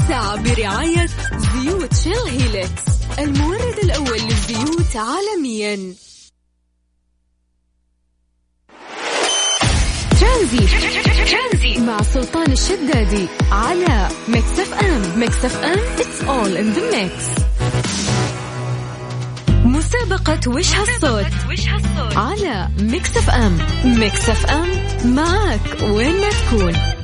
الساعة برعاية زيوت Shell Helix المورد الأول للزيوت عالميا. ترانزي مع سلطان الشدادي على Mix FM. Mix FM it's all in the mix. مسابقة وش هالصوت؟ على Mix FM. Mix FM معك وين ما تكون.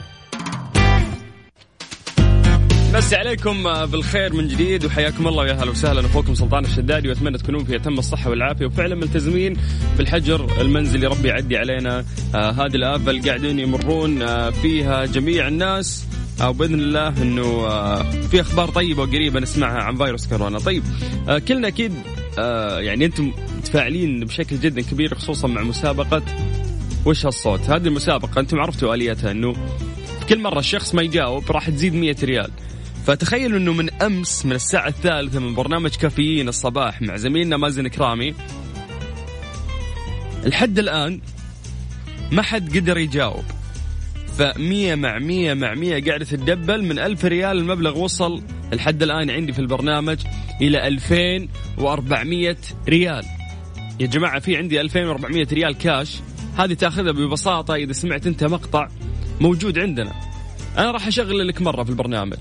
مسي عليكم بالخير من جديد وحياكم الله ويا أهلا وسهلا. أخوكم سلطان الشدادي وأتمنى تكونون في اتم الصحة والعافية. وفعلا ملتزمين بالحجر المنزلي ربي يعدي علينا. آه هذه الافه اللي قاعدين يمرون آه فيها جميع الناس. أو باذن الله إنه آه في أخبار طيبة وقريبة نسمعها عن فيروس كورونا. طيب آه كلنا أكيد آه يعني أنتم متفاعلين بشكل جدا كبير خصوصا مع مسابقة وش هالصوت؟ هذه المسابقة أنتم عرفتوا آليتها إنه كل مرة الشخص ما يجاوب راح تزيد 100 ريال. فتخيلوا إنه من أمس من الساعة الثالثة من برنامج كافيين الصباح مع زميلنا مازن كرامي. لحد الآن ما حد قدر يجاوب. فمية مع مية مع مية قاعدة تدبل من ألف ريال المبلغ وصل لحد الآن عندي في البرنامج إلى 2400 ريال. يا جماعة في عندي 2400 ريال كاش هذه تأخذها ببساطة إذا سمعت أنت مقطع موجود عندنا. أنا راح أشغل لك مرة في البرنامج.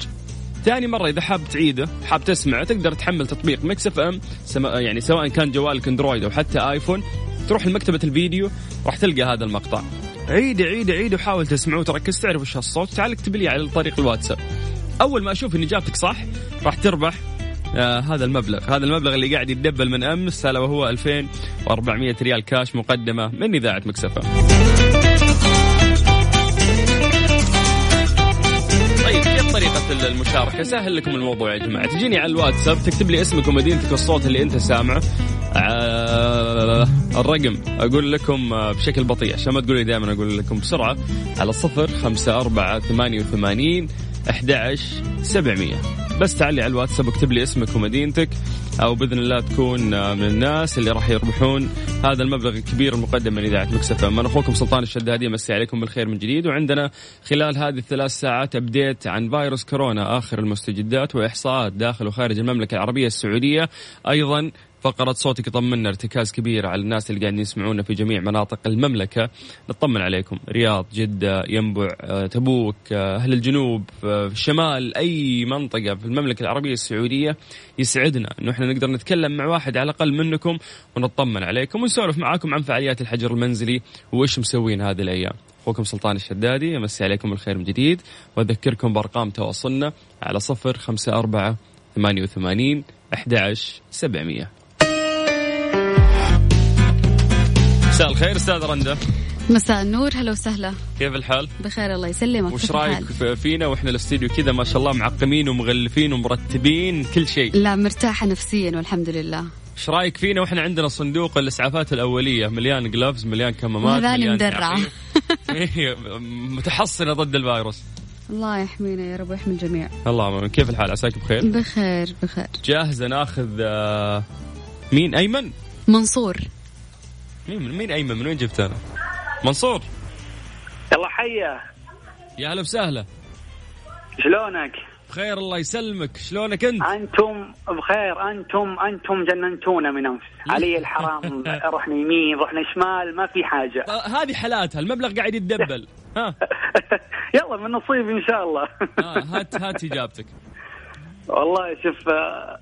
ثاني مرة إذا حاب تعيده حاب تسمعه تقدر تحمل تطبيق Mix FM يعني سواء كان جوالك أندرويد أو حتى آيفون تروح لمكتبة الفيديو راح تلقى هذا المقطع. عيد عيد عيد وحاول تسمعه تركز تعرف وش الصوت تعال اكتب لي على طريق الواتساب. أول ما أشوف ان اجابتك صح راح تربح آه هذا المبلغ. هذا المبلغ اللي قاعد يتدبل من أمس الا وهو 2400 ريال كاش مقدمة من إذاعة مكسفه طريقة المشاركة؟ سهل لكم الموضوع يا جماعة، تجيني على الواتساب تكتب لي اسمك ومدينتك والصوت اللي أنت سامعه. آه الرقم أقول لكم بشكل بطيء عشان ما تقولي دائما أقول لكم بسرعة على صفر خمسة أربعة ثمانية وثمانين أحد سبعمية. بس تعالي على الواتساب واكتب لي اسمك ومدينتك أو بإذن الله تكون من الناس اللي راح يربحون هذا المبلغ الكبير المقدم من إذاعة مكسفه أنا أخوكم سلطان الشدادي مسي عليكم بالخير من جديد. وعندنا خلال هذه الثلاث ساعات ابديت عن فيروس كورونا آخر المستجدات وإحصاءات داخل وخارج المملكة العربية السعودية. أيضا فقرة صوتك يطمنا ارتكاز كبير على الناس اللي قاعدين يسمعونا في جميع مناطق المملكة. نطمن عليكم. رياض جدة ينبع تبوك أهل الجنوب في الشمال أي منطقة في المملكة العربية السعودية يسعدنا. أنه إحنا نقدر نتكلم مع واحد على الأقل منكم ونطمن عليكم ونسولف معاكم عن فعاليات الحجر المنزلي وإيش مسوين هذه الأيام. أخوكم سلطان الشدادي أمسي عليكم الخير من جديد. وأذكركم بأرقام تواصلنا على صفر خمسة أربعة ثمانية وثمانين أحد سبعمية. مساء الخير أستاذ رندا. مساء النور هلا وسهلا. كيف الحال؟ بخير الله يسلمك وش رأيك فينا وإحنا الاستديو كذا ما شاء الله معقمين ومغلفين ومرتبين كل شيء. لا مرتاحة نفسيا والحمد لله. إيش رأيك فينا وإحنا عندنا صندوق الإسعافات الأولية؟ مليان جلوفز مليان كمامات وهذاني مدرعه إيه، متحصنة ضد الفيروس. الله يحمينا يا رب ويحمي الجميع. اللهم كيف الحال؟ عساك بخير؟ بخير بخير. جاهزه ناخذ آه، مين؟ أيمن. منصور. مين مين ايمن من وين جبت أنا؟ منصور. يلا حيا. يا هلا وسهلا. شلونك؟ بخير الله يسلمك. شلونك أنت؟ أنتم بخير. أنتم أنتم جننتونا من أمس. علي الحرام رحنا يمين رحنا شمال ما في حاجة. هذه حالاتها. المبلغ قاعد يتدبل. ها؟ يلا من نصيب إن شاء الله. آه هات هات إجابتك. والله شوف آه،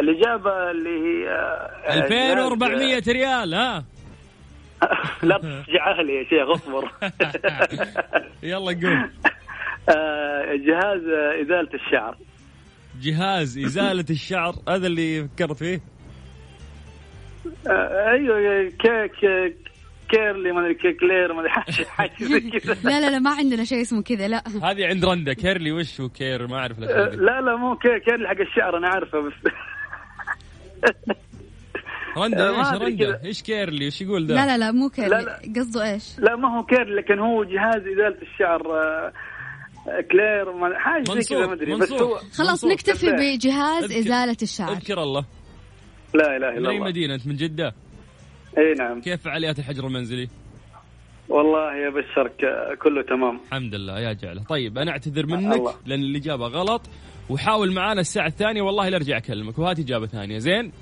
الإجابة اللي هي آه، 2400 ريال ها؟ لا تشجع أهلي يا شيخ اصبر. يلا قول. آه، جهاز إزالة الشعر. جهاز إزالة الشعر هذا اللي فكرت فيه؟ آه، أيوه كيك كيرلي ما أدري كيكلير ما أدري حاجة زي كذا. لا لا لا ما عندنا شيء اسمه كذا لا. هذه عند رندا كيرلي وش هو كير ما أعرف آه، لا لا مو كير كيرلي حق الشعر أنا عارفه بس. رندا ما إيش رندا. إيش كيرلي؟ إيش يقول ذا؟ لا لا لا مو لا. قصده إيش؟ لا ما هو كيرلي لكن هو جهاز إزالة الشعر آه، كلير ما حاجة زي كذا ما أدري. بس. هو خلاص نكتفي. بجهاز أذكر- إزالة الشعر. أذكر الله. لا إله من الا أي الله. مدينة؟ أنت من جدة؟ إي نعم. كيف فعاليات الحجر المنزلي؟ والله ابشرك كله تمام. الحمد لله يا جعله. طيب أنا أعتذر منك الله. لأن الإجابة غلط. وحاول معانا الساعة الثانية والله لا أرجع أكلمك وهات إجابة ثانية زين؟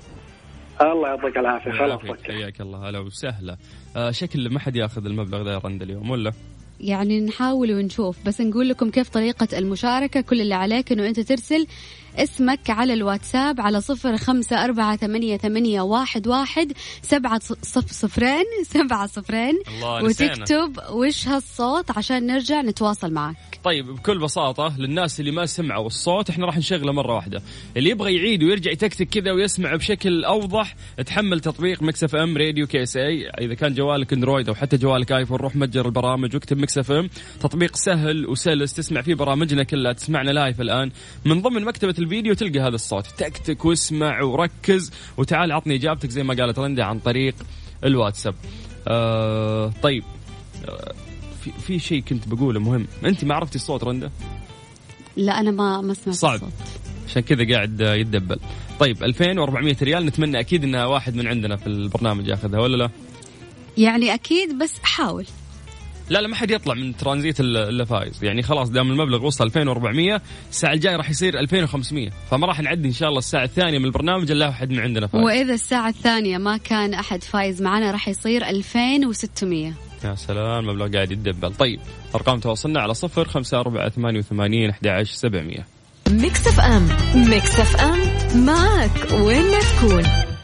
الله يعطيك العافية خلاص حياك الله هلا وسهلا. آه شكل ما حد ياخذ المبلغ ذا رند اليوم ولا؟ يعني نحاول ونشوف بس نقول لكم كيف طريقة المشاركة كل اللي عليك إنه أنت ترسل اسمك على الواتساب على صفر خمسة أربعة ثمانية, ثمانية واحد, واحد سبعة صف صفرين سبعة صفرين. وتكتب وش هالصوت عشان نرجع نتواصل معك طيب بكل بساطة للناس اللي ما سمعوا الصوت إحنا راح نشغله مرة واحدة. اللي يبغى يعيد ويرجع يتكتك كذا ويسمع بشكل أوضح تحمل تطبيق Mix FM Radio KSA. إذا كان جوالك أندرويد أو حتى جوالك آيفون روح متجر البرامج واكتب Mix FM. تطبيق سهل وسلس تسمع فيه برامجنا كلها تسمعنا live الآن. من ضمن مكتبة الفيديو تلقى هذا الصوت. تكتك واسمع وركز وتعال عطني إجابتك زي ما قالت رندا عن طريق الواتساب. آه طيب. آه في في شيء كنت بقوله مهم. أنت ما عرفتي الصوت رندا؟ لا أنا ما ما سمعت صعب. الصوت. عشان كذا قاعد يتدبل. طيب 2400 ريال نتمنى أكيد انها واحد من عندنا في البرنامج ياخذها ولا لا؟ يعني أكيد بس حاول. لا لا ما حد يطلع من ترانزيت ال- الا فايز يعني خلاص دام المبلغ وصل 2400 الساعة الجاية راح يصير 2500 فما راح نعدي إن شاء الله الساعة الثانية من البرنامج إلا واحد من عندنا فايز. وإذا الساعة الثانية ما كان أحد فايز معنا راح يصير 2600 يا سلام المبلغ قاعد يتدبل طيب أرقام تواصلنا على 0 5 4 88 11 700 Mix FM Mix FM معك وين ما تكون.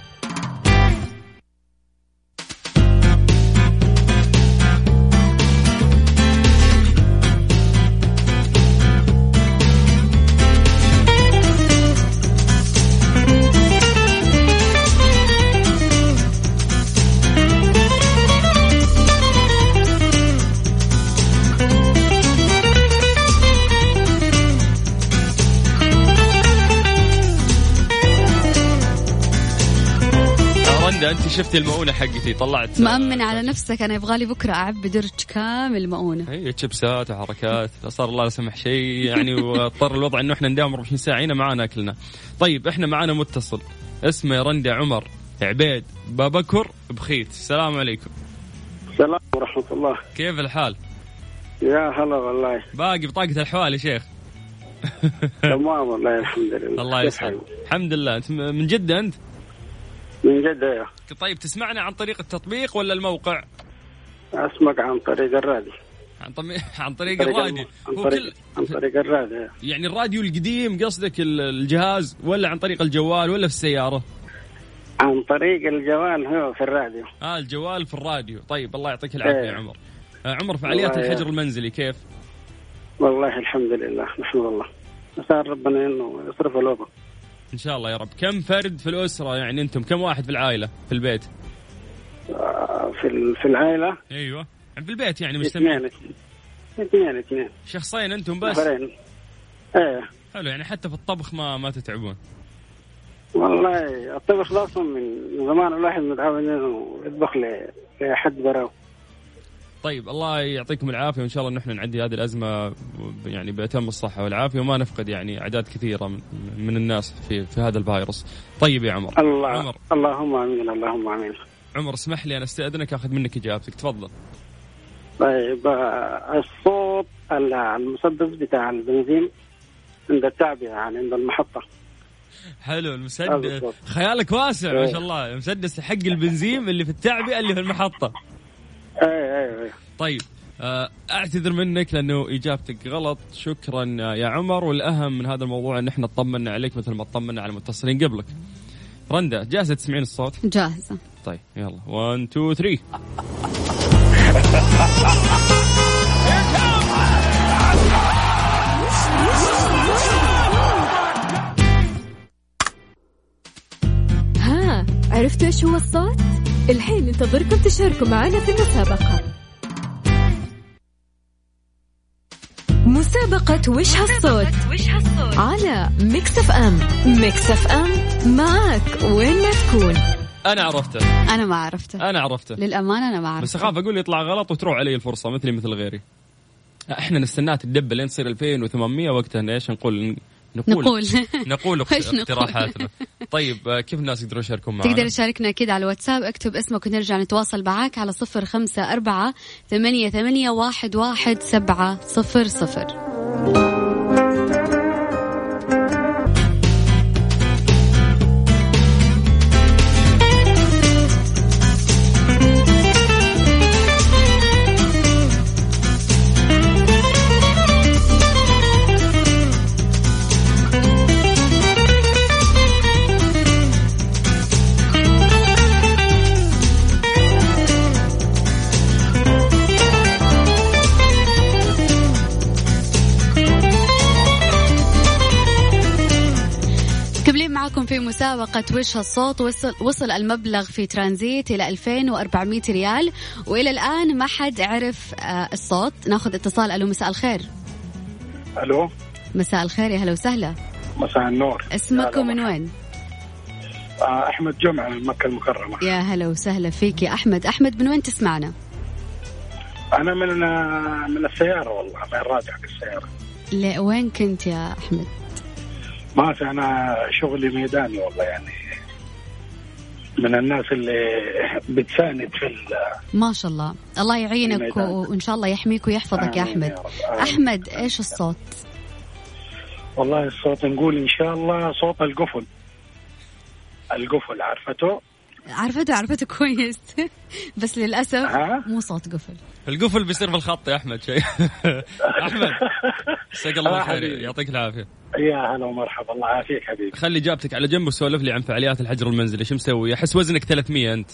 شفتي المؤونة حقتي طلعت. مأمن على نفسك أنا يبغالي بكرة أعبي درج كامل مؤونة. هي تشيبسات وحركات لا صار الله لا سمح شيء يعني واضطر الوضع إنه إحنا نداوم 24 ساعه هنا معانا أكلنا. طيب إحنا معانا متصل اسمه رندا عمر عبيد بابكر بخيت. السلام عليكم. السلام ورحمة الله. كيف الحال؟ يا هلا والله. باقي بطاقة الحوال يا شيخ. تمام والله الحمد لله. الله كيف يسعد حالك؟ الحمد لله. أنت من جدة أنت؟ من جد أيوه طيب تسمعنا عن طريق التطبيق ولا الموقع؟ اسمك عن طريق الراديو. عن طريق عن طريق الراديو. عن طريق كل عن طريق الراديو. يعني الراديو القديم قصدك ال- الجهاز ولا عن طريق الجوال ولا في السيارة؟ عن طريق الجوال هو في الراديو. آه الجوال في الراديو. طيب الله يعطيك العافية إيه. يا عمر. آه عمر فعاليات الحجر المنزلي كيف؟ والله الحمد لله نحمد الله. نسأل ربنا إنه يصرف الوضع إن شاء الله يا رب. كم فرد في الأسرة يعني أنتم؟ كم واحد في العائلة في البيت؟ آه، في في العائلة؟ أيوه. في البيت يعني مجتمعين اثنين اثنين اثنين. شخصين أنتم بس؟ نفرين. إيه. حلو يعني حتى في الطبخ ما ما تتعبون. والله الطبخ ده أصلا من زمان الواحد متعود إنه يطبخ لحد براه طيب الله يعطيكم العافية وإن شاء الله نحن نعدي هذه الأزمة يعني بأتم الصحة والعافية وما نفقد يعني أعداد كثيرة من, الناس في في هذا الفيروس. طيب يا عمر. الله عمر. اللهم آمين اللهم آمين. عمر اسمح لي أنا أستأذنك أخذ منك إجابتك. تفضل. طيب آه، الصوت ال- المسدس بتاع البنزين عند التعبئة يعني عند المحطة. حلو المسدس. خيالك واسع ما إيه. شاء الله. المسدس حق البنزين اللي في التعبئة اللي في المحطة. طيب آه، أعتذر منك لأنه إجابتك غلط. شكرا يا عمر. والأهم من هذا الموضوع إن إحنا اطمنا عليك مثل ما اطمنا على المتصلين قبلك. رندا جاهزة تسمعين الصوت؟ جاهزة. طيب يلا. 1 2 3 ها عرفتوا إيش هو الصوت؟ الحين ننتظركم تشاركوا معنا في المسابقة. مسابقة وش هالصوت؟ على Mix FM. Mix FM معك وين ما تكون. أنا عرفته. أنا ما عرفته. أنا عرفته. للأمانة أنا ما بس عرفته أخاف أقول يطلع غلط وتروح علي الفرصة مثلي مثل غيري. إحنا نستناها تدبل لين تصير 2800 وقتها إيش نقول نقول نقول؟ اقتراحاتنا طيب آه، كيف الناس يقدرون يشاركون معنا؟ تقدر تشاركنا أكيد على الواتساب اكتب اسمك ونرجع نتواصل معاك على صفر خمسة أربعة ثمانية, ثمانية واحد, واحد سبعة صفر صفر مسابقة وش هالصوت وصل, وصل المبلغ في ترانزيت إلى 2400 ريال. وإلى الآن ما حد عرف آه، الصوت. ناخذ اتصال. ألو مساء الخير. ألو. مساء الخير. يا هلا وسهلا. مساء النور. اسمك ومن. وين؟ آه أحمد جمعة من مكة المكرمة. يا هلا وسهلا فيك يا أحمد. أحمد من وين تسمعنا؟ أنا من آه، من السيارة والله من راجع السياره ل- وين كنت يا أحمد؟ ما في أنا شغلي ميداني والله يعني. من الناس اللي بتساند في ال- ما شاء الله. الله يعينك الميدان. و- وإن شاء الله يحميك ويحفظك يا أحمد يا. أحمد. إيش الصوت؟ والله الصوت نقول إن شاء الله صوت القفل. القفل عرفته؟ عرفته عرفته كويس. بس للأسف ها؟ مو صوت قفل. القفل بيصير في الخط يا أحمد شيء. أحمد مساك الله آه، بالخير حبيبي. يعطيك العافية. يا هلا ومرحبا. الله يعافيك حبيبي. خلي إجابتك على جنب وسولف لي عن فعاليات الحجر المنزلي شو مسوي؟ أحس وزنك 300 أنت.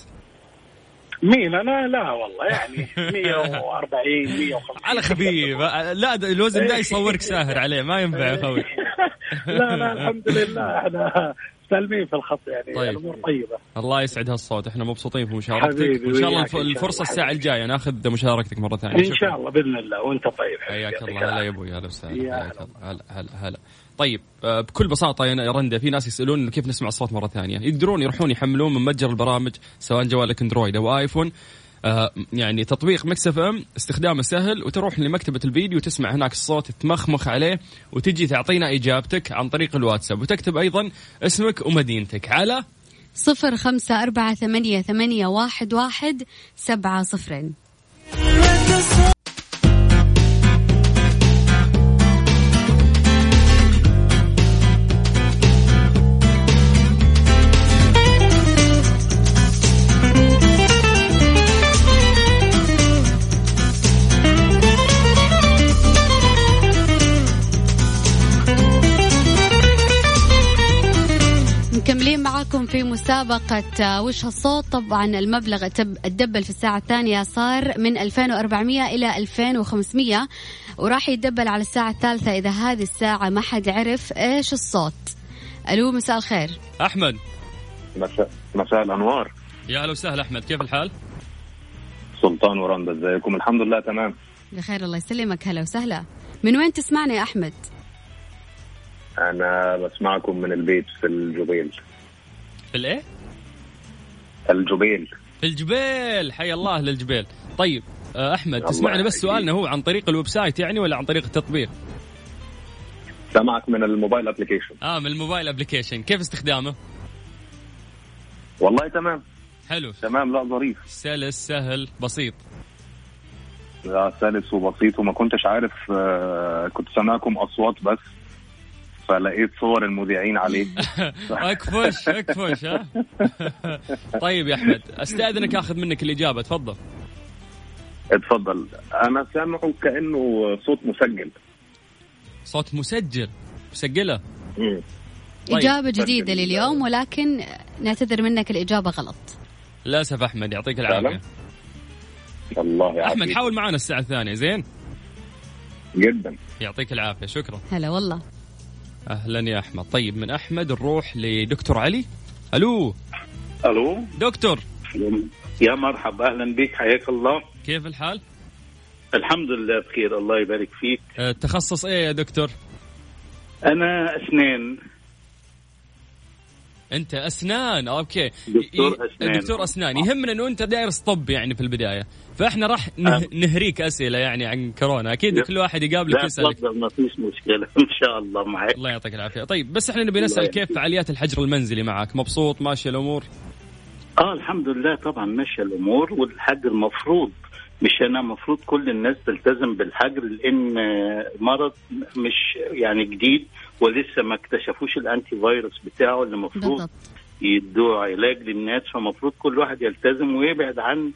مين أنا؟ لا والله يعني 140 150 على خفيف. لا الوزن ده يصورك ساهر عليه ما ينفع يا لا لا الحمد لله. إحنا سالمين في الخط يعني طيب. الأمور طيبة. الله يسعد هالصوت. إحنا مبسوطين في مشاركتك. وإن شاء الله الفرصة. الساعة الجاية ناخذ مشاركتك مرة ثانية. إن. شاء الله بإذن الله. وأنت طيب. حياك الله. هلا يا. أبوي. هلا وسهلا. هلا هلا هلا. طيب آه، بكل بساطة يا رندا في ناس يسألون كيف نسمع الصوت مرة ثانية. يقدرون يروحون يحملون من متجر البرامج سواء جوالك أندرويد أو آيفون. آه، يعني تطبيق Mix FM استخدامه سهل وتروح لمكتبة الفيديو تسمع هناك الصوت تمخمخ عليه وتجي تعطينا إجابتك عن طريق الواتساب وتكتب أيضا اسمك ومدينتك. على صفر خمسة أربعة ثمانية, ثمانية واحد, واحد سبعة صفرين. مسابقة آه، وش هالصوت طبعا المبلغ الدبل في الساعة الثانية صار من 2400 إلى 2500 وراح يتدبل على الساعة الثالثة إذا هذه الساعة ما حد عرف إيش الصوت. ألو مساء الخير. أحمد. مساء مساء الأنوار. يا أهلا وسهلا أحمد. كيف الحال؟ سلطان ورندا إزيكم؟ الحمد لله تمام. بخير الله يسلمك. هلا وسهلا. من وين تسمعنا يا أحمد؟ أنا بسمعكم من البيت في الجبيل. في الايه؟ الجبيل. في الجبيل. حي الله للجبيل طيب آه، أحمد تسمعنا بس. سؤالنا هو عن طريق ال website يعني ولا عن طريق التطبيق؟ سمعك من ال mobile application آه من ال mobile application كيف استخدامه؟ والله تمام. حلو. تمام لا ظريف. سلس سهل بسيط. لا سلس وبسيط وما كنتش عارف آه، كنت سامعكم أصوات بس. فلقيت صور المذيعين عليه. أكفش أكفش ها؟ طيب يا أحمد أستأذنك أخذ منك الإجابة تفضل. اتفضل. أنا سامعه كأنه صوت مسجل. صوت مسجل؟ مسجلة. طيب. إجابة جديدة بدل- لليوم ولكن نعتذر منك الإجابة غلط. للأسف أحمد يعطيك؟ العافية. الله يعافيك. أحمد حاول معنا الساعة الثانية زين؟ جدا. يعطيك العافية شكرا. هلا والله. أهلا يا أحمد. طيب من أحمد نروح لدكتور علي. ألو. ألو. دكتور. يا مرحبا أهلا بك. حياك الله. كيف الحال؟ الحمد لله بخير. الله يبارك فيك. آه، تخصص إيه يا دكتور؟ أنا أسنان. انت اسنان أوكي. دكتور أسنان. دكتور اسنان. يهمنا إنه أنت دايرس طب يعني في البداية. فإحنا راح آه. نهريك أسئلة يعني عن كورونا. أكيد لا. كل واحد يقابلك لا يسالك تفضل ما فيش مشكلة. إن شاء الله معك. الله يعطيك العافية. طيب بس إحنا نبي نسأل كيف فعاليات الحجر المنزلي معك؟ مبسوط؟ ماشيه الأمور؟ آه الحمد لله طبعا ماشيه الأمور. والحجر المفروض مش أنا المفروض كل الناس تلتزم بالحجر لأن مرض مش يعني جديد. ولسه ما اكتشفوش الانتي فيروس بتاعه اللي المفروض يدوا علاج للناس فمفروض كل واحد يلتزم ويبعد عن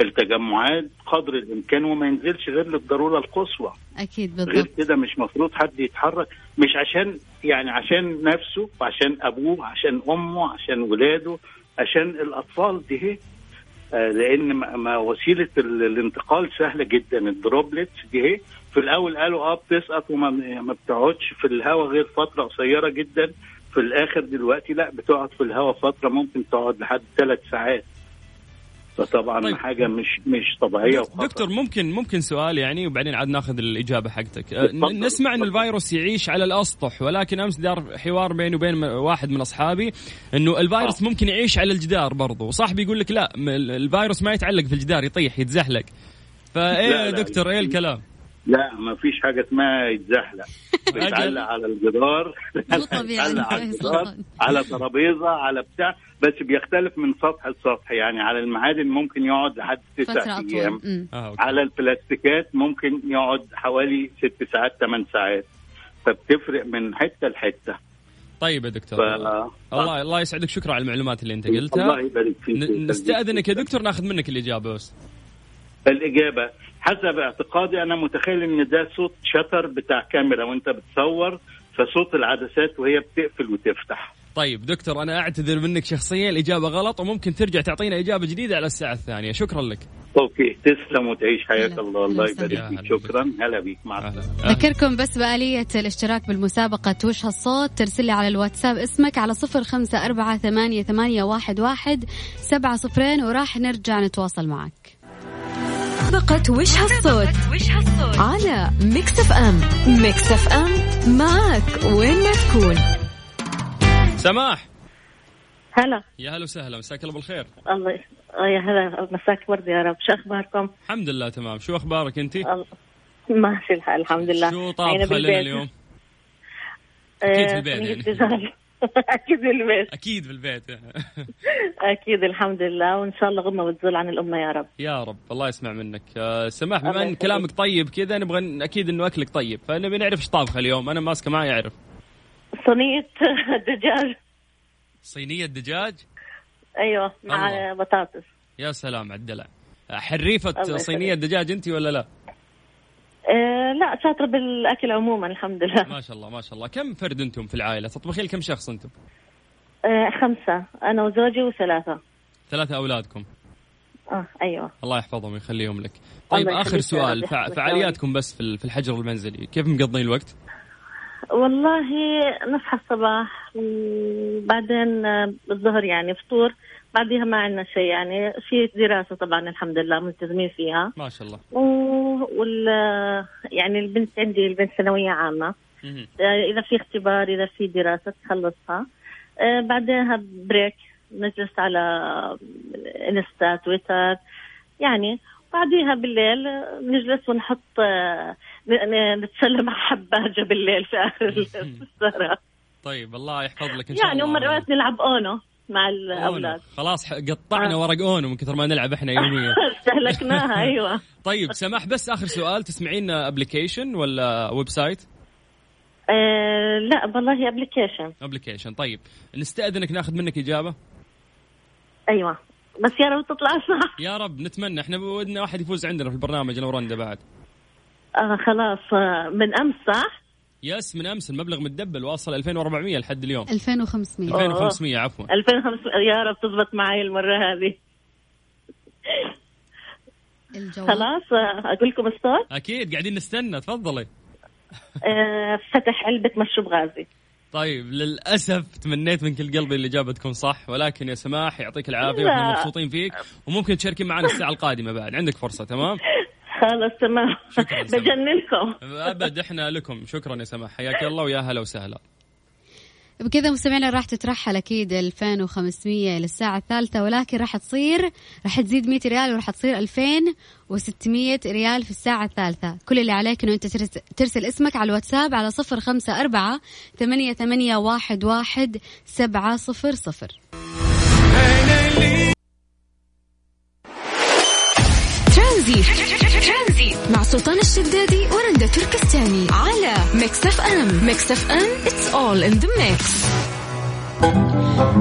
التجمعات قدر الإمكان وما ينزلش غير للضرورة القصوى أكيد غير بالضبط كده مش مفروض حد يتحرك مش عشان يعني عشان نفسه وعشان أبوه عشان أمه عشان ولاده عشان الأطفال دي هي. آه، لأن ما وسيلة ال- الانتقال سهلة جدا الدروبلتس دي هي. في الأول قالوا آه بتسقط وما ما بتقعدش في الهواء غير فترة قصيرة جدا في الآخر دلوقتي لا بتقعد في الهواء فترة ممكن تقعد لحد ثلاث ساعات فطبعا طيب. حاجة مش مش طبيعية وخطر. دكتور ممكن ممكن سؤال يعني وبعدين عاد ناخذ الإجابة حقتك أه، اتفضل، نسمع إن. الفيروس يعيش على الأسطح ولكن أمس دار حوار بيني وبين واحد من أصحابي إنه الفيروس آه. ممكن يعيش على الجدار برضه وصاحبي يقول لك لا الفيروس ما يتعلق في الجدار يطيح يتزحلق فإيه لا، يا لا. دكتور إيه الكلام لا ما فيش حاجة اسمها يتزحلق. بيتعلق على الجدار. بيتعلق على الجدار. على ترابيزة على بتاع بس بيختلف من سطح لسطح. يعني على المعادن ممكن يقعد لحد تسع أيام. آه،. على البلاستيكات ممكن يقعد حوالي ست ساعات ثمان ساعات. فبتفرق من حتة لحتة. طيب يا دكتور. ف... الله الله يسعدك. شكرا على المعلومات اللي انت الله قلتها يبارك فيك. نستأذنك يا دكتور ناخذ منك الإجابة بس. الإجابة. حسب اعتقادي أنا متخيل إن ده صوت شتر بتاع كاميرا وأنت بتصور فصوت العدسات وهي بتقفل وتفتح. طيب دكتور أنا أعتذر منك شخصيا الإجابة غلط وممكن ترجع تعطينا إجابة جديدة على الساعة الثانية. شكرا لك. أوكي تسلم وتعيش حياك هلا. الله. الله يبارك. فيك. شكرا. هلا بيك. مع السلامة. أهلا. أذكركم بس بآلية الاشتراك بالمسابقة وش هالصوت ترسل لي على الواتساب اسمك على صفر خمسة أربعة ثمانية, ثمانية واحد, واحد سبعة صفرين وراح نرجع نتواصل معك. مسابقة وش هالصوت؟ على Mix FM. Mix FM معك وين ما تكون. سماح. هلا. يا هلا وسهلا مساك الله بالخير. الله يا هلا مساك ورد يا رب. شو أخباركم؟ الحمد لله تمام. شو أخبارك أنت؟ الله- ماشي الحال الحمد لله. شو طابخه لنا. اليوم؟ آه، أكيد في البيت يعني. أكيد في البيت أكيد في البيت أكيد الحمد لله وإن شاء الله غمه وتزول عن الأمة يا رب. يا رب الله يسمع منك. آه، سماح بما إن. كلامك طيب كذا نبغى أكيد إنه أكلك طيب فنبي نعرف إيش طابخه اليوم. أنا ماسكة معي أعرف. صينية دجاج. صينية دجاج؟ أيوه مع الله. بطاطس. يا سلام على الدلع. حريفة. صينية دجاج انت ولا لا؟ آه لا شاطره بالأكل عموما الحمد لله. ما شاء الله ما شاء الله. كم فرد أنتم في العائلة؟ تطبخين لكم شخص أنتم؟ آه خمسة. أنا وزوجي وثلاثة. ثلاثة أولادكم. آه أيوه. الله يحفظهم ويخليهم لك. طيب آخر سؤال فع- فعالياتكم بس في ال- في الحجر المنزلي. كيف مقضين الوقت؟ والله نصحى الصباح وبعدين آه، الظهر يعني فطور بعدها ما عندنا شيء يعني في دراسة طبعا الحمد لله ملتزمين فيها. ما شاء الله. وال يعني البنت عندي البنت ثانوية عامة. مهم. آه، إذا في اختبار إذا في دراسة تخلصها. آه، بعدها break نجلس على انستا تويتر يعني بعديها بالليل نجلس ونحط آه، نتسلى مع حباجة بالليل في آخر السهرة طيب الله يحفظ لك إن شاء يعني الله. ومرات نلعب UNO. مع UNO. الأولاد. خلاص قطعنا آه. ورق UNO من كثر ما نلعب إحنا يوميا. استهلكناها أيوة. طيب سماح بس آخر سؤال تسمعين application ولا website آه لا والله application. application طيب. نستاذنك ناخذ منك إجابة. أيوه. بس يا رب تطلع صح يا رب نتمنى. إحنا ودنا واحد يفوز عندنا في البرنامج أنا ورندا بعد. آه خلاص. آه من أمس صح؟ yes من أمس المبلغ متدبل واصل 2400 لحد اليوم. 2500 2500 عفوا. 2500 يا رب تزبط معي المرة هذه. الجواب. خلاص أقول لكم الصوت أكيد قاعدين نستنى تفضلي. آه فتح علبة مشروب غازي. طيب للأسف تمنيت من كل قلبي الاجابه تكون صح ولكن يا سماح يعطيك العافية. وإحنا مبسوطين فيك وممكن تشاركين معنا الساعة القادمة بعد. عندك فرصة تمام؟ خلاص تمام. بجننكم. أبد إحنا لكم. شكرا يا سماح. حياك الله ويا هلا وسهلا. بكذا مستمعينا راح تترحل أكيد 2500 للساعة الثالثة ولكن راح تصير راح تزيد 100 ريال وراح تصير 2600 ريال في الساعة الثالثة. كل اللي عليك إنه أنت ترسل اسمك على الواتساب على 054 88 ثمانية واحد واحد سلطان الشدادي ورندا تركستاني على Mix FM Mix FM it's all in the mix.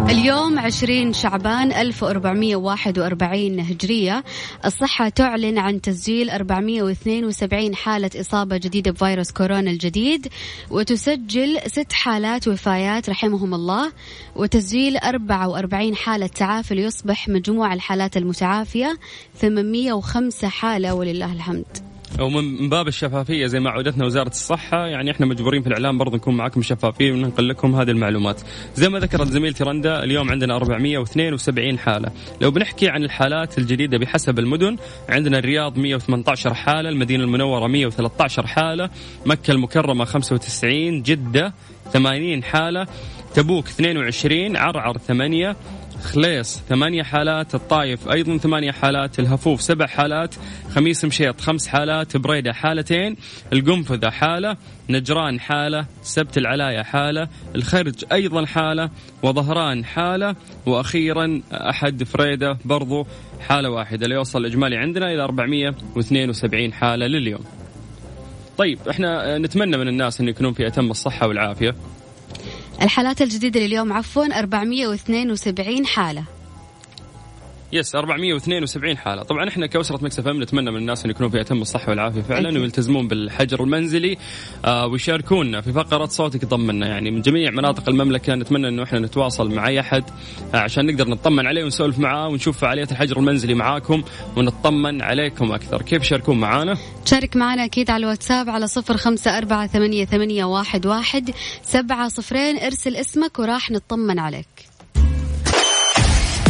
اليوم 20 شعبان 1441 هجرية. الصحة تعلن عن تسجيل 472 حالة إصابة جديدة بفيروس كورونا الجديد وتسجل ست حالات وفايات رحمهم الله وتسجيل 44 حالة تعافي ليصبح مجموع الحالات المتعافية 805 حالة ولله الحمد. ومن باب الشفافية زي ما عودتنا وزارة الصحة يعني إحنا مجبورين في الإعلام برضه نكون معكم شفافين وننقل لكم هذه المعلومات. زي ما ذكرت زميلتي رندا اليوم عندنا 472 حالة، لو بنحكي عن الحالات الجديدة بحسب المدن عندنا الرياض 118 حالة، المدينة المنورة 113 حالة، مكة المكرمة 95 جدة 80 حالة، تبوك 22 عرعر 8 خليص ثمانية حالات الطايف أيضا ثمانية حالات الهفوف سبع حالات خميس مشيط خمس حالات بريدة حالتين القنفذة حالة نجران حالة سبت العلاية حالة الخرج أيضا حالة وظهران حالة وأخيرا أحد رفيدة برضو حالة واحدة. ليوصل الإجمالي عندنا إلى 472 حالة لليوم. طيب إحنا نتمنى من الناس أن يكونون في أتم الصحة والعافية. الحالات الجديدة لليوم عفوا 472 حالة. yes 472 حالة. طبعا إحنا كأسرة Mix FM نتمنى من الناس أن يكونوا في أتم الصحة والعافية فعلا ويلتزمون بالحجر المنزلي آه ويشاركونا في فقره صوتك يطمنا. يعني من جميع مناطق المملكة نتمنى إنه إحنا نتواصل مع أي أحد آه عشان نقدر نطمن عليه ونسولف معاه ونشوف فعاليات الحجر المنزلي معاكم ونطمن عليكم أكثر. كيف يشاركون معانا؟ تشارك معنا أكيد على الواتساب على صفر خمسة أربعة ثمانية, ثمانية واحد, واحد سبعة صفرين ارسل اسمك وراح نطمن عليك.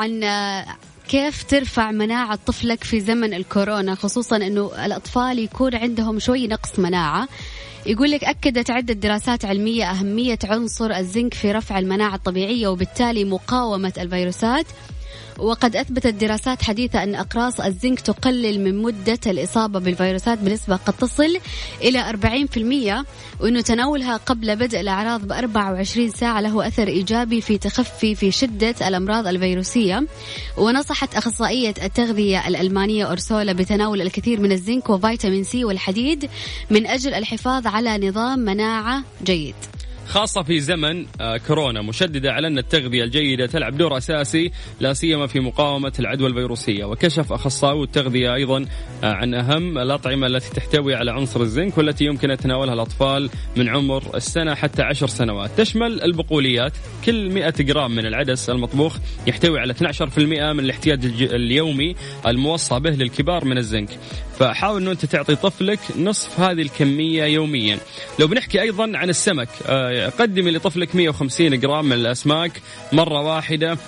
عن كيف ترفع مناعة طفلك في زمن الكورونا؟ خصوصا أنه الأطفال يكون عندهم شوي نقص مناعة. يقول لك أكدت عدة دراسات علمية أهمية عنصر الزنك في رفع المناعة الطبيعية وبالتالي مقاومة الفيروسات. وقد أثبتت دراسات حديثة أن أقراص الزنك تقلل من مدة الإصابة بالفيروسات بنسبة قد تصل إلى 40% وأنه تناولها قبل بدء الأعراض ب 24 ساعة له أثر إيجابي في تخفي في شدة الأمراض الفيروسية. ونصحت أخصائية التغذية الألمانية أورسولا بتناول الكثير من الزنك وفيتامين سي والحديد من أجل الحفاظ على نظام مناعة جيد. خاصة في زمن آه، كورونا. مشددة على أن التغذية الجيدة تلعب دور أساسي لا سيما في مقاومة العدوى الفيروسية. وكشف أخصائي التغذية أيضا آه، عن أهم الأطعمة التي تحتوي على عنصر الزنك والتي يمكن تناولها الأطفال من عمر السنة حتى عشر سنوات. تشمل البقوليات. كل 100 جرام من العدس المطبوخ يحتوي على 12% من الاحتياج اليومي الموصى به للكبار من الزنك. فحاول إنه أنت تعطي طفلك نصف هذه الكمية يوميا. لو بنحكي أيضا عن السمك آه، قدمي لطفلك 150 جرام من الأسماك مرة واحدة.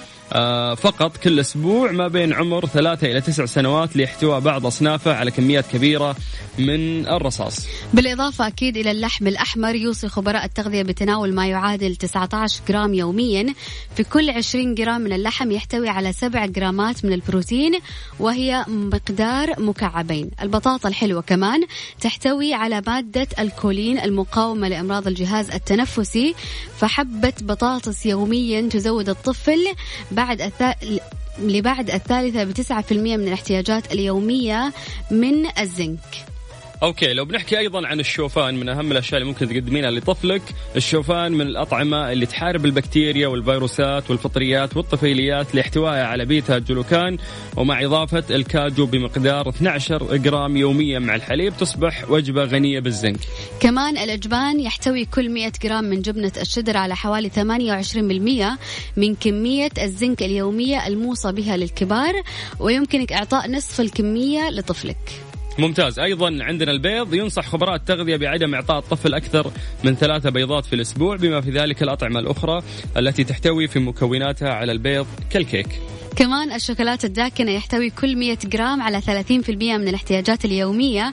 فقط كل أسبوع ما بين عمر ثلاثة إلى تسع سنوات لاحتواء بعض أصنافه على كميات كبيرة من الرصاص. بالإضافة أكيد إلى اللحم الأحمر يوصي خبراء التغذية بتناول ما يعادل 19 جرام يوميا في كل 20 جرام من اللحم يحتوي على 7 جرامات من البروتين وهي مقدار مكعبين. البطاطا الحلوة كمان تحتوي على مادة الكولين المقاومة لإمراض الجهاز التنفسي فحبة بطاطس يوميا تزود الطفل بعد الث... لبعد الثالثة بتسعة في المية من الاحتياجات اليومية من الزنك. okay لو بنحكي أيضا عن الشوفان من أهم الأشياء اللي ممكن تقدمينها لطفلك الشوفان من الأطعمة اللي تحارب البكتيريا والفيروسات والفطريات والطفيليات لاحتوائها على بيتا جلوكان ومع إضافة الكاجو بمقدار 12 جرام يوميا مع الحليب تصبح وجبة غنية بالزنك. كمان الأجبان يحتوي كل 100 جرام من جبنة الشدر على حوالي 28% من كمية الزنك اليومية الموصى بها للكبار ويمكنك إعطاء نصف الكمية لطفلك. ممتاز. أيضا عندنا البيض. ينصح خبراء التغذية بعدم إعطاء الطفل أكثر من ثلاثة بيضات في الأسبوع بما في ذلك الأطعمة الأخرى التي تحتوي في مكوناتها على البيض كالكيك. كمان الشوكولاتة الداكنة يحتوي كل 100 جرام على 30% من الاحتياجات اليومية.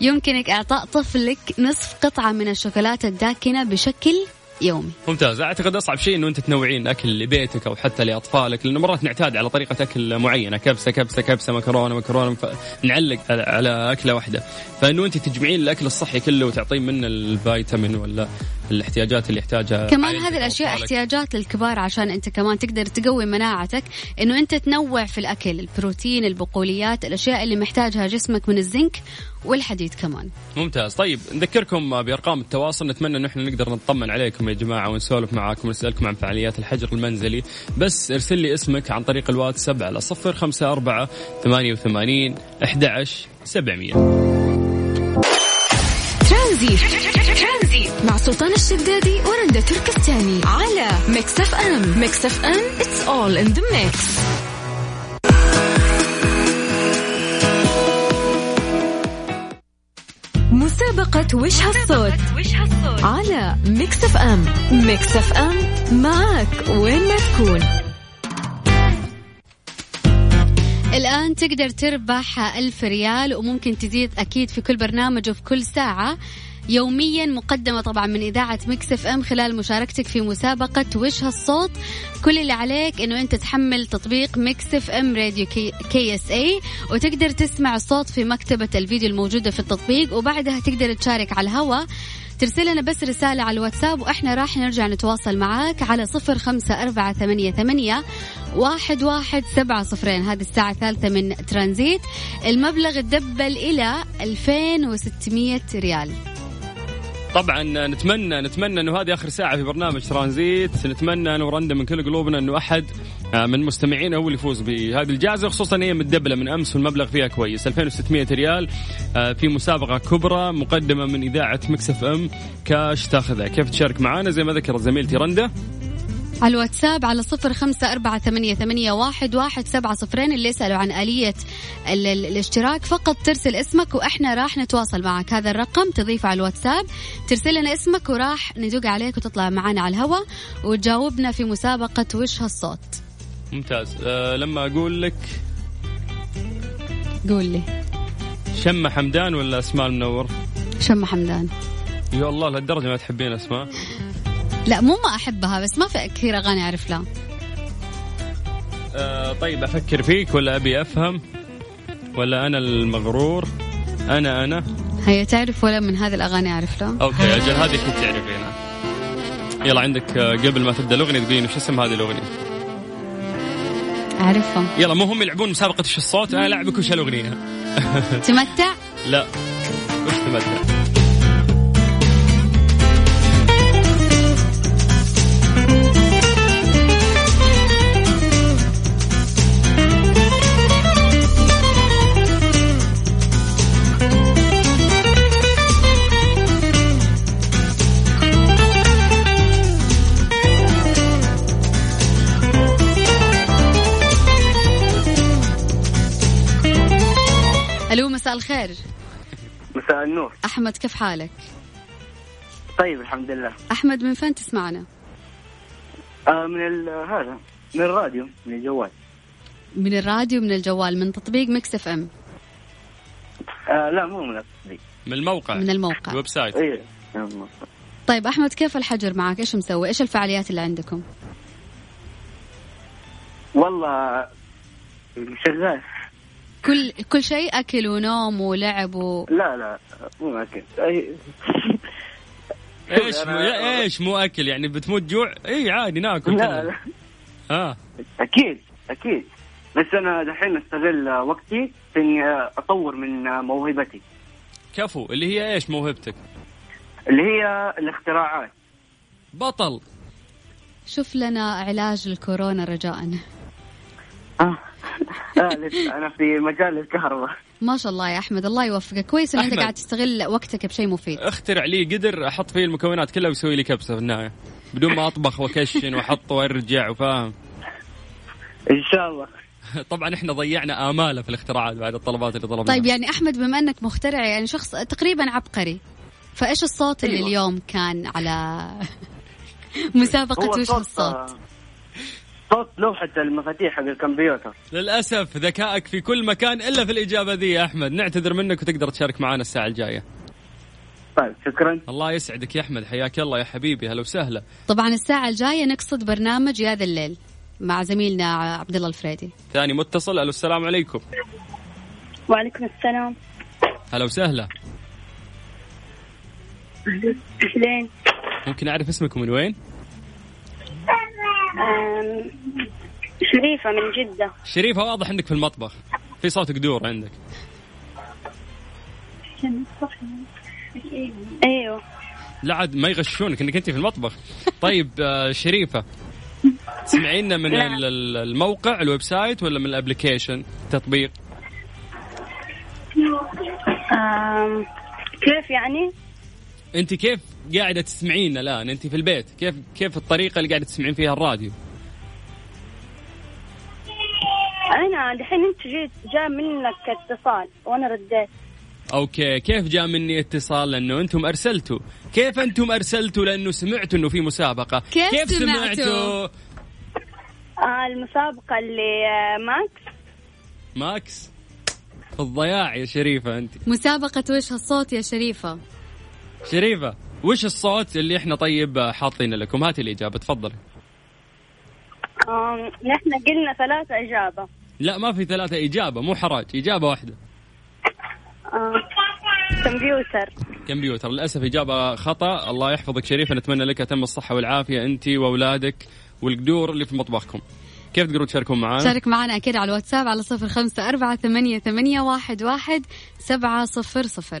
يمكنك إعطاء طفلك نصف قطعة من الشوكولاتة الداكنة بشكل يومي. ممتاز. أعتقد أصعب شيء إنه أنت تنوعين أكل لبيتك أو حتى لأطفالك لأنه مرات نعتاد على طريقة أكل معينة كبسة كبسة كبسة مكرونة مكرونة نعلق على- على أكلة واحدة. فإنه أنت تجمعين الأكل الصحي كله وتعطين منه الفيتامين ولا الاحتياجات اللي يحتاجها كمان هذه الأشياء احتياجات للكبار عشان أنت كمان تقدر تقوي مناعتك إنه أنت تنوع في الأكل البروتين البقوليات الأشياء اللي محتاجها جسمك من الزنك والحديد كمان. ممتاز. طيب نذكركم بأرقام التواصل نتمنى ان إحنا نقدر نطمن عليكم يا جماعة ونسولف معاكم ونسألكم عن فعاليات الحجر المنزلي. بس ارسل لي اسمك عن طريق الواتساب على 054 88 11 700 ترانزيت. مع سلطان الشدادي ورندا تركستاني. على Mix FM. Mix FM it's all in the mix مسابقة وش هالصوت. على Mix FM. Mix FM معك وين ما تكون. الآن تقدر تربح ألف ريال وممكن تزيد أكيد في كل برنامج وفي كل ساعة. يوميا مقدمة طبعا من إذاعة Mix FM خلال مشاركتك في مسابقة وش هالصوت. كل اللي عليك إنه أنت تحمل تطبيق Mix FM Radio K, KSA وتقدر تسمع الصوت في مكتبة الفيديو الموجودة في التطبيق وبعدها تقدر تشارك على الهواء ترسل لنا بس رسالة على الواتساب وإحنا راح نرجع نتواصل معاك على صفر خمسة أربعة ثمانية, ثمانية واحد, واحد سبعة صفرين. هذه الساعة الثالثة من ترانزيت. المبلغ تدبل إلى 2600 ريال. طبعا نتمنى نتمنى إنه هذه آخر ساعة في برنامج ترانزيت. نتمنى أنا ورندا من كل قلوبنا إنه أحد آه، من مستمعينا هو اللي يفوز بهذه الجائزة خصوصا هي متدبلة من أمس والمبلغ فيها كويس. 2600 ريال آه، في مسابقة كبرى مقدمة من إذاعة Mix FM. كاش تاخذها. كيف تشارك معنا زي ما ذكرت زميلتي رندا. على الواتساب على صفر خمسة أربعة ثمانية, ثمانية واحد, واحد سبعة صفرين. اللي يسألوا عن آلية ال- ال- الاشتراك فقط ترسل اسمك وإحنا راح نتواصل معك. هذا الرقم تضيفه على الواتساب. ترسل لنا اسمك وراح ندق عليك وتطلع معنا على الهواء وتجاوبنا في مسابقة وش هالصوت. ممتاز. أه لما أقول لك قول لي. شمة حمدان ولا أسماء المنور؟ شم حمدان. يا الله لهالدرجة ما تحبين أسماء. لا مو ما أحبها بس ما في كثير أغاني أعرف لها. أه طيب أفكر فيك ولا أبي أفهم؟ ولا أنا المغرور؟ أنا أنا. هي تعرف ولا من هذه الأغاني أعرف لها؟ أوكي أجل هذه كنت تعرفينها. يلا عندك آه، قبل ما تبدأ الأغنية تقولين وش اسم هذه الأغنية؟ أعرفها يلا مو هم يلعبون مسابقة وش الصوت؟ أنا العبك وش الأغنية؟ تمتع؟ لا. وش تمتع؟ أحمد كيف حالك؟ طيب الحمد لله. أحمد من فين تسمعنا؟ آه من ال- هذا من الراديو من الجوال. من الراديو من الجوال من تطبيق Mix FM. آه لا مو من التطبيق. من الموقع. من الموقع. ال website إيه طيب أحمد كيف الحجر معك؟ إيش مسوي؟ إيش الفعاليات اللي عندكم؟ والله شغال. كل كل شيء أكل ونوم ولعب و... لا لا مو أكل. أي- إيش مو إيش مو أكل؟ يعني بتموت جوع؟ إي عادي ناكل لا. لا. ها أكيد أكيد. بس أنا دحين أستغل وقتي في إني أطور من موهبتي. كفو اللي هي إيش موهبتك؟ اللي هي الاختراعات. بطل. شوف لنا علاج الكورونا رجاء. آه. لا لسه أنا في مجال الكهرباء. ما شاء الله يا أحمد الله يوفقك. كويس ان انت. قاعد تستغل وقتك بشيء مفيد. اخترع لي قدر أحط فيه المكونات كلها ويسوي لي كبسة في النهاية. بدون ما أطبخ وأكشن وأحط وأرجع وفاهم إن شاء الله. طبعا إحنا ضيعنا آمالة في الاختراعات بعد الطلبات اللي طلبناها. طيب يعني أحمد بما إنك مخترع يعني شخص تقريبا عبقري فإيش الصوت اللي أيوة. اليوم كان على مسابقة هو وش صوت الصوت؟ آه، صوت لوحة المفاتيح حق الكمبيوتر. للأسف ذكائك في كل مكان إلا في الإجابة ذي يا أحمد. نعتذر منك وتقدر تشارك معنا الساعة الجاية. طيب شكرا. الله يسعدك يا أحمد. حياك الله يا حبيبي. هلا وسهلا. طبعا الساعة الجاية نقصد برنامج يا ذا الليل مع زميلنا عبد الله الفريدي. ثاني متصل. ألو السلام عليكم. وعليكم السلام. هلا وسهلا. أهلين. ممكن أعرف اسمكم من وين؟ شريفة من جدة. شريفة واضح إنك في المطبخ. في صوت قدور عندك. أيوه. لا عاد ما يغشونك إنك أنت في المطبخ. طيب آه، شريفة تسمعينا من الموقع ال website ولا من ال application؟ تطبيق. كيف يعني؟ أنت كيف؟ قاعدة تسمعينا الآن أنت في البيت. كيف كيف الطريقة اللي قاعدة تسمعين فيها الراديو؟ أنا دحين أنت جيت جاء منك اتصال وأنا رديت. okay كيف جاء مني اتصال؟ لأنه أنتم أرسلتوا. كيف أنتم أرسلتوا؟ لأنه سمعتوا إنه في مسابقة. كيف سمعتوا؟ آه، المسابقة اللي آه، Mix؟ ماكس؟ في الضياع يا شريفة أنت. مسابقة وش هالصوت يا شريفة. شريفة وش الصوت اللي إحنا طيب حاطينه لكم؟ هاتي الإجابة تفضلي. نحن قلنا ثلاثة إجابة. لا ما في ثلاثة إجابة مو حراج إجابة واحدة. كمبيوتر. كمبيوتر للأسف إجابة خطأ. الله يحفظك شريفة نتمنى لك أتم الصحة والعافية أنت وأولادك والقدور اللي في مطبخكم. كيف تقدروا تشاركون معنا؟ شارك معنا أكيد على الواتساب على صفر خمسة أربعة ثمانية, ثمانية واحد, واحد سبعة صفر صفر.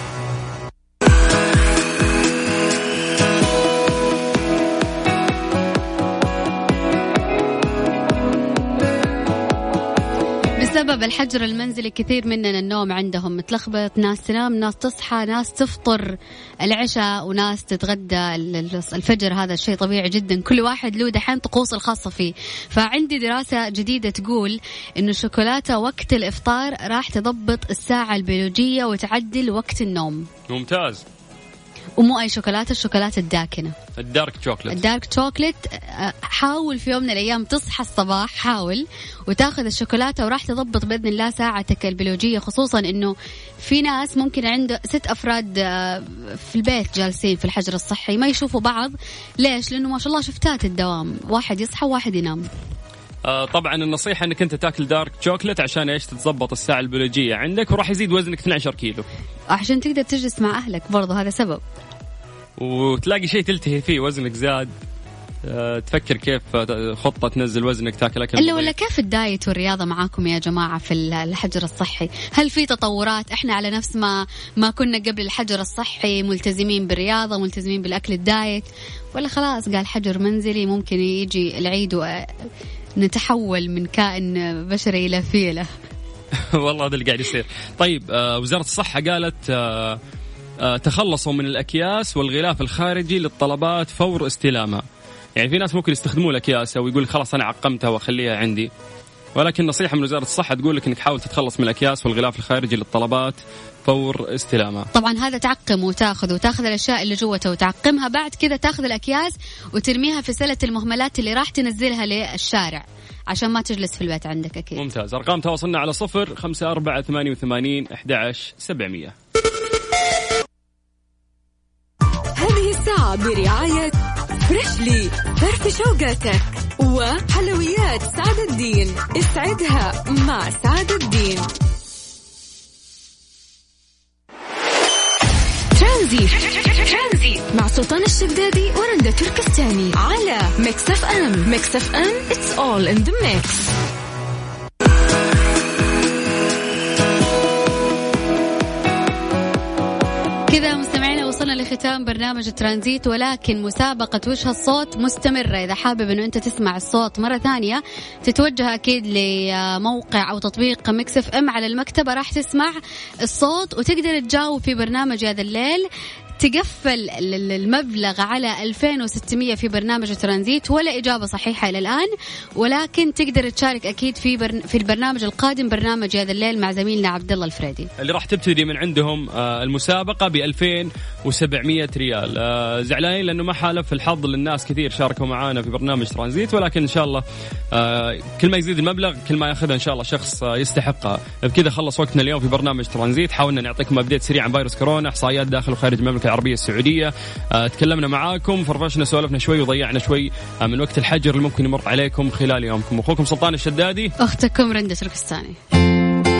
بسبب الحجر المنزلي كثير مننا النوم عندهم. متلخبط ناس تنام ناس تصحى ناس تفطر. العشاء وناس تتغدى. ال- ال- الفجر هذا الشيء طبيعي جدا. كل واحد له دحين طقوس الخاصة فيه. فعندي دراسة جديدة تقول إنه الشوكولاتة وقت الإفطار راح تضبط الساعة البيولوجية وتعدل وقت النوم. ممتاز. ومو أي شوكولاتة الشوكولاتة الداكنة. الدارك شوكليت ال dark chocolate آه، حاول في يوم من الأيام تصحى الصباح حاول وتاخذ الشوكولاتة وراح تضبط بإذن الله ساعتك البيولوجية خصوصا إنه في ناس ممكن عنده ست أفراد آه، في البيت جالسين في الحجر الصحي ما يشوفوا بعض. ليش؟ لأنه ما شاء الله شفتات الدوام. واحد يصحى وواحد ينام. آه طبعا النصيحة أنك أنت تاكل دارك شوكليت عشان إيش؟ تتضبط الساعة البيولوجية عندك وراح يزيد وزنك 12 كيلو. عشان تقدر تجلس مع أهلك برضه هذا سبب. وتلاقي شيء تلتهي فيه وزنك زاد. آه تفكر كيف آه، خطة تنزل وزنك تاكل أكل إلا. ولا كيف الدايت والرياضة معاكم يا جماعة في الحجر الصحي؟ هل في تطورات؟ إحنا على نفس ما ما كنا قبل الحجر الصحي ملتزمين بالرياضة ملتزمين بالأكل الدايت. ولا خلاص قال حجر منزلي ممكن يجي العيد ونتحول من كائن بشري إلى فيلة. والله هذا اللي قاعد يصير. طيب آه وزارة الصحة قالت آه آه تخلصوا من الأكياس والغلاف الخارجي للطلبات فور استلامها يعني في ناس ممكن يستخدموا الأكياس أو يقول خلاص أنا عقمتها وأخليها عندي. ولكن نصيحة من وزارة الصحة تقول لك أنك حاول تتخلص من الأكياس والغلاف الخارجي للطلبات فور استلامها طبعا هذا تعقم وتأخذ وتأخذ الأشياء اللي جوته وتعقمها بعد كذا تأخذ الأكياس وترميها في سلة المهملات اللي راح تنزلها للشارع عشان ما تجلس في البيت عندك أكيد. ممتاز. أرقام تواصلنا على صفر خمسة أربعة ثمانية وثمانين أحد سبعمية. هذه الساعة برعاية فريشلي فرف شوقاتك وحلويات سعد الدين. اسعدها مع سعد الدين. ترانزي. مع سلطان الشدادي ورندا تركستاني. على ميكس اف ام. ميكس اف ام it's all in the mix. لختام برنامج ترانزيت ولكن مسابقة وش هالصوت مستمرة. إذا حابب أنه أنت تسمع الصوت مرة ثانية تتوجه أكيد لموقع أو تطبيق ميكس اف ام على المكتبة. راح تسمع الصوت وتقدر تجاوب في برنامج هذا الليل. تقفل المبلغ على 2600 في برنامج ترانزيت ولا إجابة صحيحة إلى الآن. ولكن تقدر تشارك أكيد في برن في البرنامج القادم برنامج هذا الليل مع زميلنا عبد الله الفريدي. اللي راح تبتدي من عندهم آه، المسابقة ب 2700 ريال. آه، زعلانين لأنه ما حالف الحظ للناس كثير شاركوا معانا في برنامج ترانزيت ولكن إن شاء الله آه، كل ما يزيد المبلغ كل ما ياخذها إن شاء الله شخص يستحقها بكذا خلص وقتنا اليوم في برنامج ترانزيت. حاولنا نعطيكم أبديت سريع عن فيروس كورونا إحصائيات داخل وخارج المملكة العربية السعودية. تكلمنا معاكم فرفشنا سولفنا شوي وضيعنا شوي من وقت الحجر اللي ممكن يمر عليكم خلال يومكم. أخوكم سلطان الشدادي. أختكم رندة الكستاني